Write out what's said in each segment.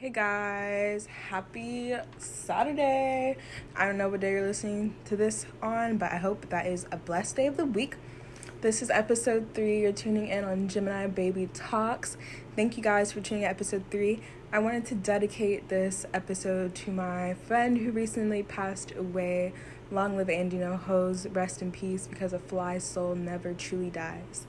Hey guys, happy Saturday. I don't know what day you're listening to this on, but I hope that is a blessed day of the week. This is episode three. You're tuning in on Gemini Baby Talks. Thank you guys for tuning in episode three. I wanted to dedicate this episode to my friend who recently passed away. Long live Andy No Hose, rest in peace, because a fly soul never truly dies.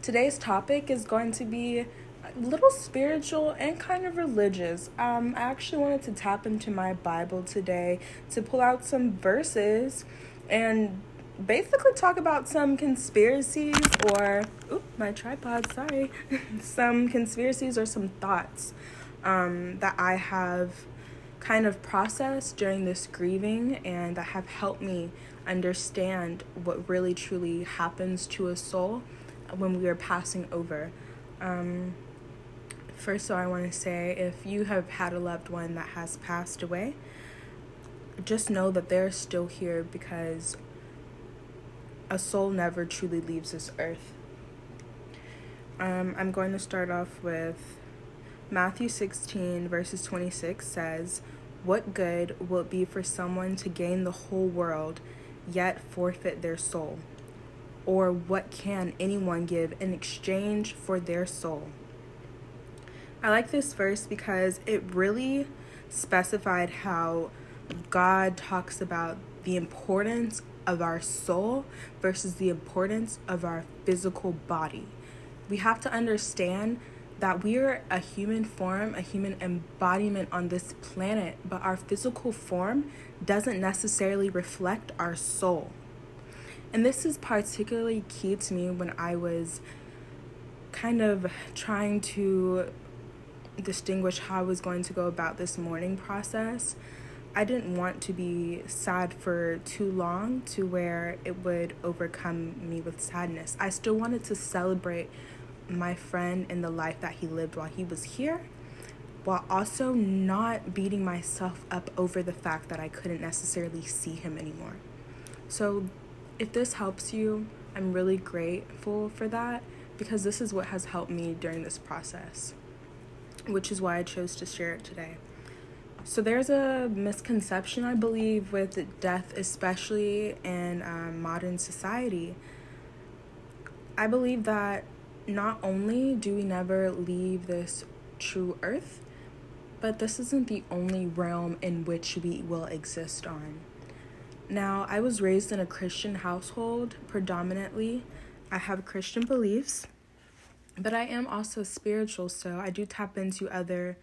Today's topic is going to be little spiritual and kind of religious. Um, I actually wanted to tap into my Bible today to pull out some verses and basically talk about some conspiracies or oop, my tripod, sorry. some conspiracies or some thoughts um, that I have kind of processed during this grieving and that have helped me understand what really truly happens to a soul when we are passing over. Um, First, so I want to say if you have had a loved one that has passed away, just know that they're still here because a soul never truly leaves this earth. Um, I'm going to start off with Matthew 16, verses 26 says, What good will it be for someone to gain the whole world, yet forfeit their soul? Or what can anyone give in exchange for their soul? I like this verse because it really specified how God talks about the importance of our soul versus the importance of our physical body. We have to understand that we are a human form, a human embodiment on this planet, but our physical form doesn't necessarily reflect our soul. And this is particularly key to me when I was kind of trying to distinguish how I was going to go about this mourning process. I didn't want to be sad for too long to where it would overcome me with sadness. I still wanted to celebrate my friend and the life that he lived while he was here, while also not beating myself up over the fact that I couldn't necessarily see him anymore. So, if this helps you, I'm really grateful for that because this is what has helped me during this process which is why I chose to share it today. So, there's a misconception, I believe, with death, especially in um, modern society. I believe that not only do we never leave this true earth, but this isn't the only realm in which we will exist on. Now, I was raised in a Christian household predominantly. I have Christian beliefs. But I am also spiritual, so I do tap into other,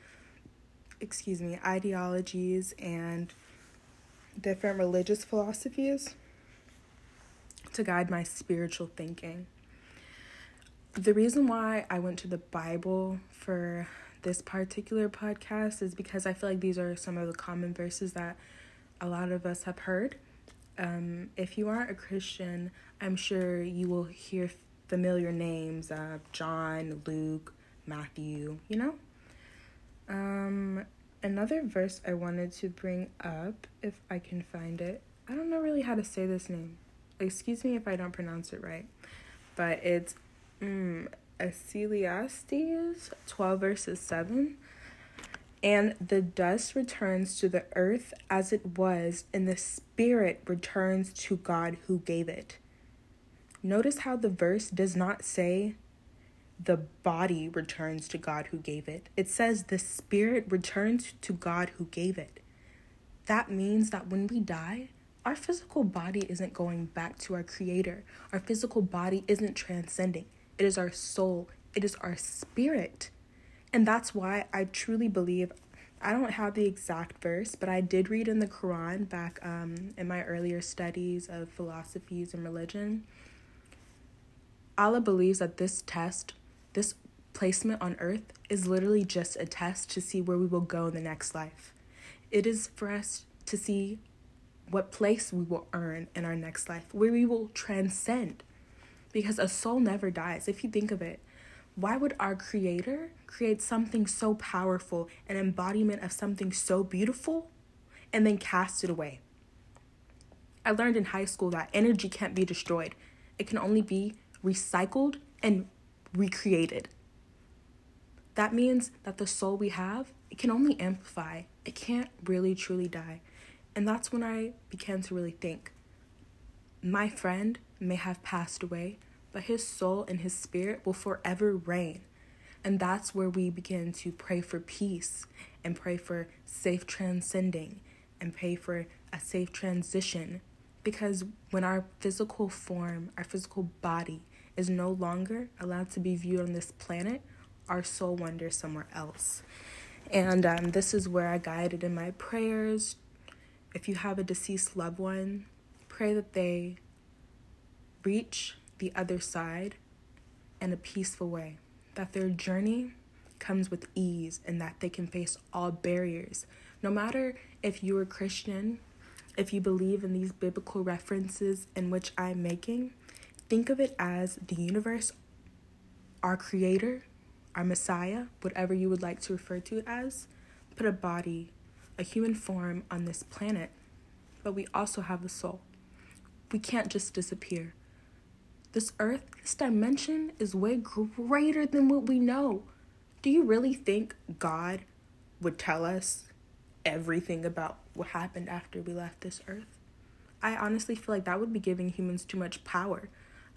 excuse me, ideologies and different religious philosophies to guide my spiritual thinking. The reason why I went to the Bible for this particular podcast is because I feel like these are some of the common verses that a lot of us have heard. Um, if you aren't a Christian, I'm sure you will hear familiar names uh, John, Luke, Matthew, you know? Um, another verse I wanted to bring up, if I can find it. I don't know really how to say this name. Excuse me if I don't pronounce it right. But it's mm, Ecclesiastes 12 verses 7. And the dust returns to the earth as it was, and the spirit returns to God who gave it. Notice how the verse does not say the body returns to God who gave it. It says the spirit returns to God who gave it. That means that when we die, our physical body isn't going back to our creator. Our physical body isn't transcending. It is our soul, it is our spirit. And that's why I truly believe I don't have the exact verse, but I did read in the Quran back um, in my earlier studies of philosophies and religion Allah believes that this test, this placement on earth, is literally just a test to see where we will go in the next life. It is for us to see what place we will earn in our next life, where we will transcend. Because a soul never dies. If you think of it, why would our Creator create something so powerful, an embodiment of something so beautiful, and then cast it away? I learned in high school that energy can't be destroyed, it can only be recycled, and recreated. That means that the soul we have, it can only amplify. It can't really truly die. And that's when I began to really think my friend may have passed away, but his soul and his spirit will forever reign. And that's where we begin to pray for peace and pray for safe transcending and pray for a safe transition. Because when our physical form, our physical body, is no longer allowed to be viewed on this planet, our soul wanders somewhere else. And um, this is where I guided in my prayers. If you have a deceased loved one, pray that they reach the other side in a peaceful way, that their journey comes with ease, and that they can face all barriers. No matter if you're a Christian, if you believe in these biblical references in which I'm making, think of it as the universe, our creator, our Messiah, whatever you would like to refer to it as, put a body, a human form on this planet, but we also have a soul. We can't just disappear. This earth, this dimension is way greater than what we know. Do you really think God would tell us everything about what happened after we left this earth? I honestly feel like that would be giving humans too much power.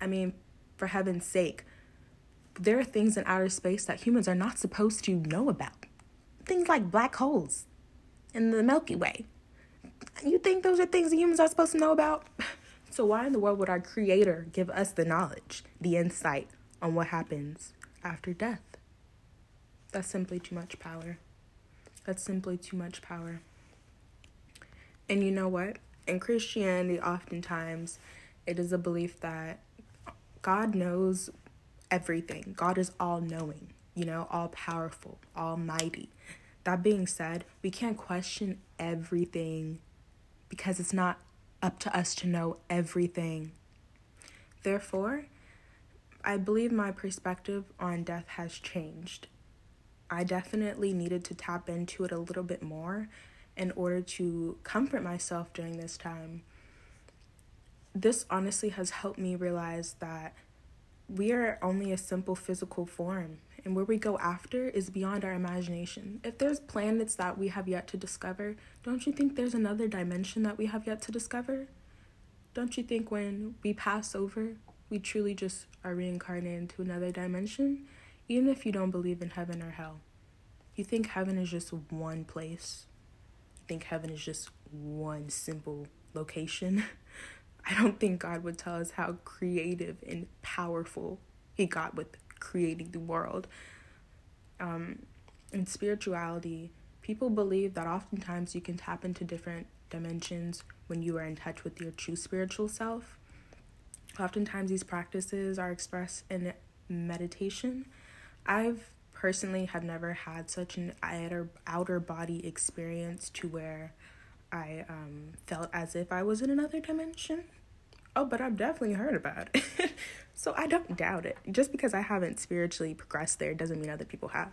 I mean, for heaven's sake, there are things in outer space that humans are not supposed to know about. Things like black holes in the Milky Way. You think those are things that humans are supposed to know about? So, why in the world would our Creator give us the knowledge, the insight on what happens after death? That's simply too much power. That's simply too much power. And you know what? In Christianity, oftentimes, it is a belief that God knows everything. God is all knowing, you know, all powerful, almighty. That being said, we can't question everything because it's not up to us to know everything. Therefore, I believe my perspective on death has changed. I definitely needed to tap into it a little bit more in order to comfort myself during this time. This honestly has helped me realize that we are only a simple physical form, and where we go after is beyond our imagination. If there's planets that we have yet to discover, don't you think there's another dimension that we have yet to discover? Don't you think when we pass over, we truly just are reincarnated into another dimension? Even if you don't believe in heaven or hell, you think heaven is just one place? You think heaven is just one simple location? I don't think God would tell us how creative and powerful He got with creating the world. Um, in spirituality, people believe that oftentimes you can tap into different dimensions when you are in touch with your true spiritual self. Oftentimes, these practices are expressed in meditation. I've personally have never had such an outer outer body experience to where I um, felt as if I was in another dimension. Oh, but I've definitely heard about it. so I don't doubt it. Just because I haven't spiritually progressed there doesn't mean other people have.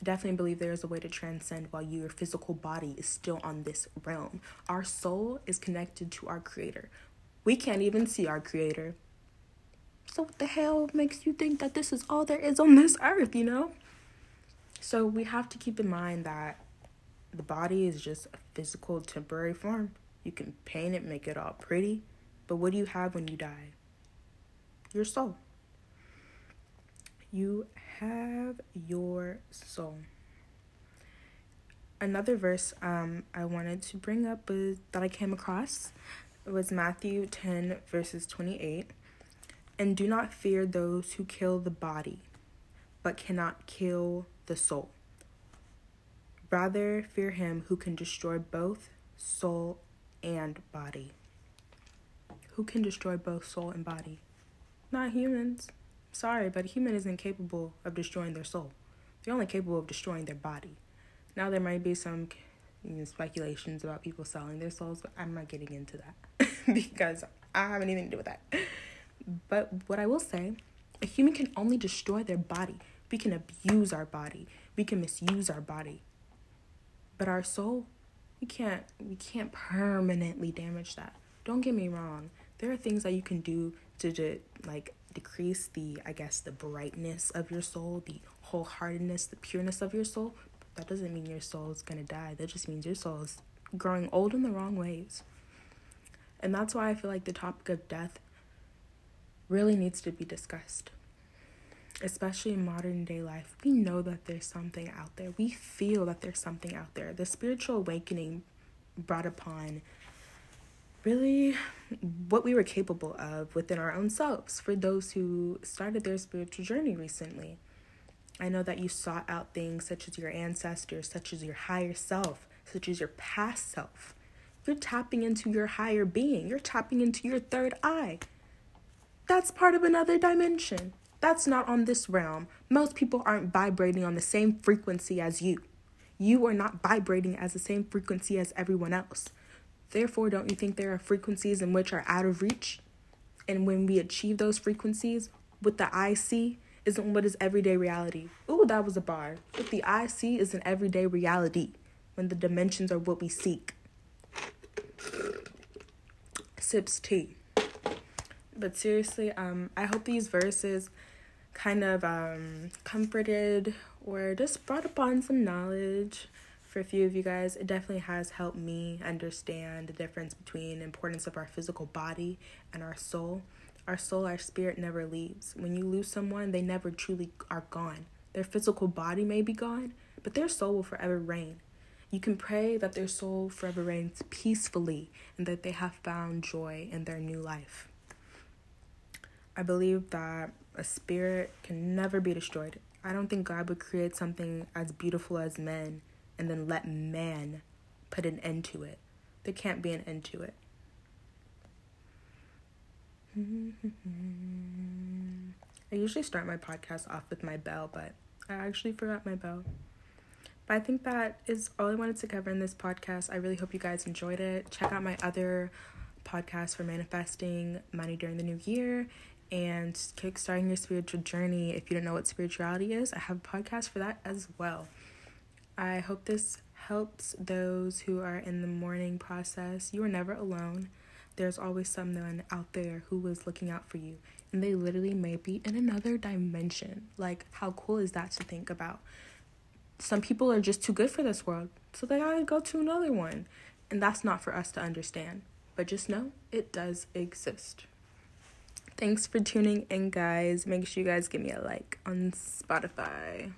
I definitely believe there is a way to transcend while your physical body is still on this realm. Our soul is connected to our creator. We can't even see our creator. So what the hell makes you think that this is all there is on this earth, you know? So we have to keep in mind that the body is just a physical temporary form. You can paint it, make it all pretty, but what do you have when you die? Your soul. You have your soul. Another verse um, I wanted to bring up that I came across was Matthew 10, verses 28. And do not fear those who kill the body, but cannot kill the soul. Rather, fear him who can destroy both soul and body who can destroy both soul and body? Not humans. Sorry, but a human isn't capable of destroying their soul. They're only capable of destroying their body. Now, there might be some you know, speculations about people selling their souls, but I'm not getting into that because I have anything to do with that. But what I will say, a human can only destroy their body. We can abuse our body. We can misuse our body. But our soul, we can't we can't permanently damage that. Don't get me wrong there are things that you can do to just like decrease the i guess the brightness of your soul the wholeheartedness the pureness of your soul that doesn't mean your soul is going to die. That just means your soul is growing old in the wrong ways. And that's why I feel like the topic of death really needs to be discussed. Especially in modern day life, we know that there's something out there. We feel that there's something out there. The spiritual awakening brought upon really what we were capable of within our own selves for those who started their spiritual journey recently. I know that you sought out things such as your ancestors, such as your higher self, such as your past self. You're tapping into your higher being, you're tapping into your third eye. That's part of another dimension. That's not on this realm. Most people aren't vibrating on the same frequency as you. You are not vibrating as the same frequency as everyone else. Therefore, don't you think there are frequencies in which are out of reach? And when we achieve those frequencies, what the eye see isn't what is everyday reality. Ooh, that was a bar. What the eye see is an everyday reality when the dimensions are what we seek. Sips tea. But seriously, um, I hope these verses kind of um, comforted or just brought upon some knowledge for a few of you guys, it definitely has helped me understand the difference between importance of our physical body and our soul. Our soul, our spirit never leaves. When you lose someone, they never truly are gone. Their physical body may be gone, but their soul will forever reign. You can pray that their soul forever reigns peacefully and that they have found joy in their new life. I believe that a spirit can never be destroyed. I don't think God would create something as beautiful as men and then let man put an end to it. There can't be an end to it. I usually start my podcast off with my bell, but I actually forgot my bell. But I think that is all I wanted to cover in this podcast. I really hope you guys enjoyed it. Check out my other podcast for manifesting money during the new year and kickstarting your spiritual journey. If you don't know what spirituality is, I have a podcast for that as well. I hope this helps those who are in the mourning process. You are never alone. There's always someone out there who is looking out for you, and they literally may be in another dimension. Like, how cool is that to think about? Some people are just too good for this world, so they gotta go to another one. And that's not for us to understand. But just know it does exist. Thanks for tuning in, guys. Make sure you guys give me a like on Spotify.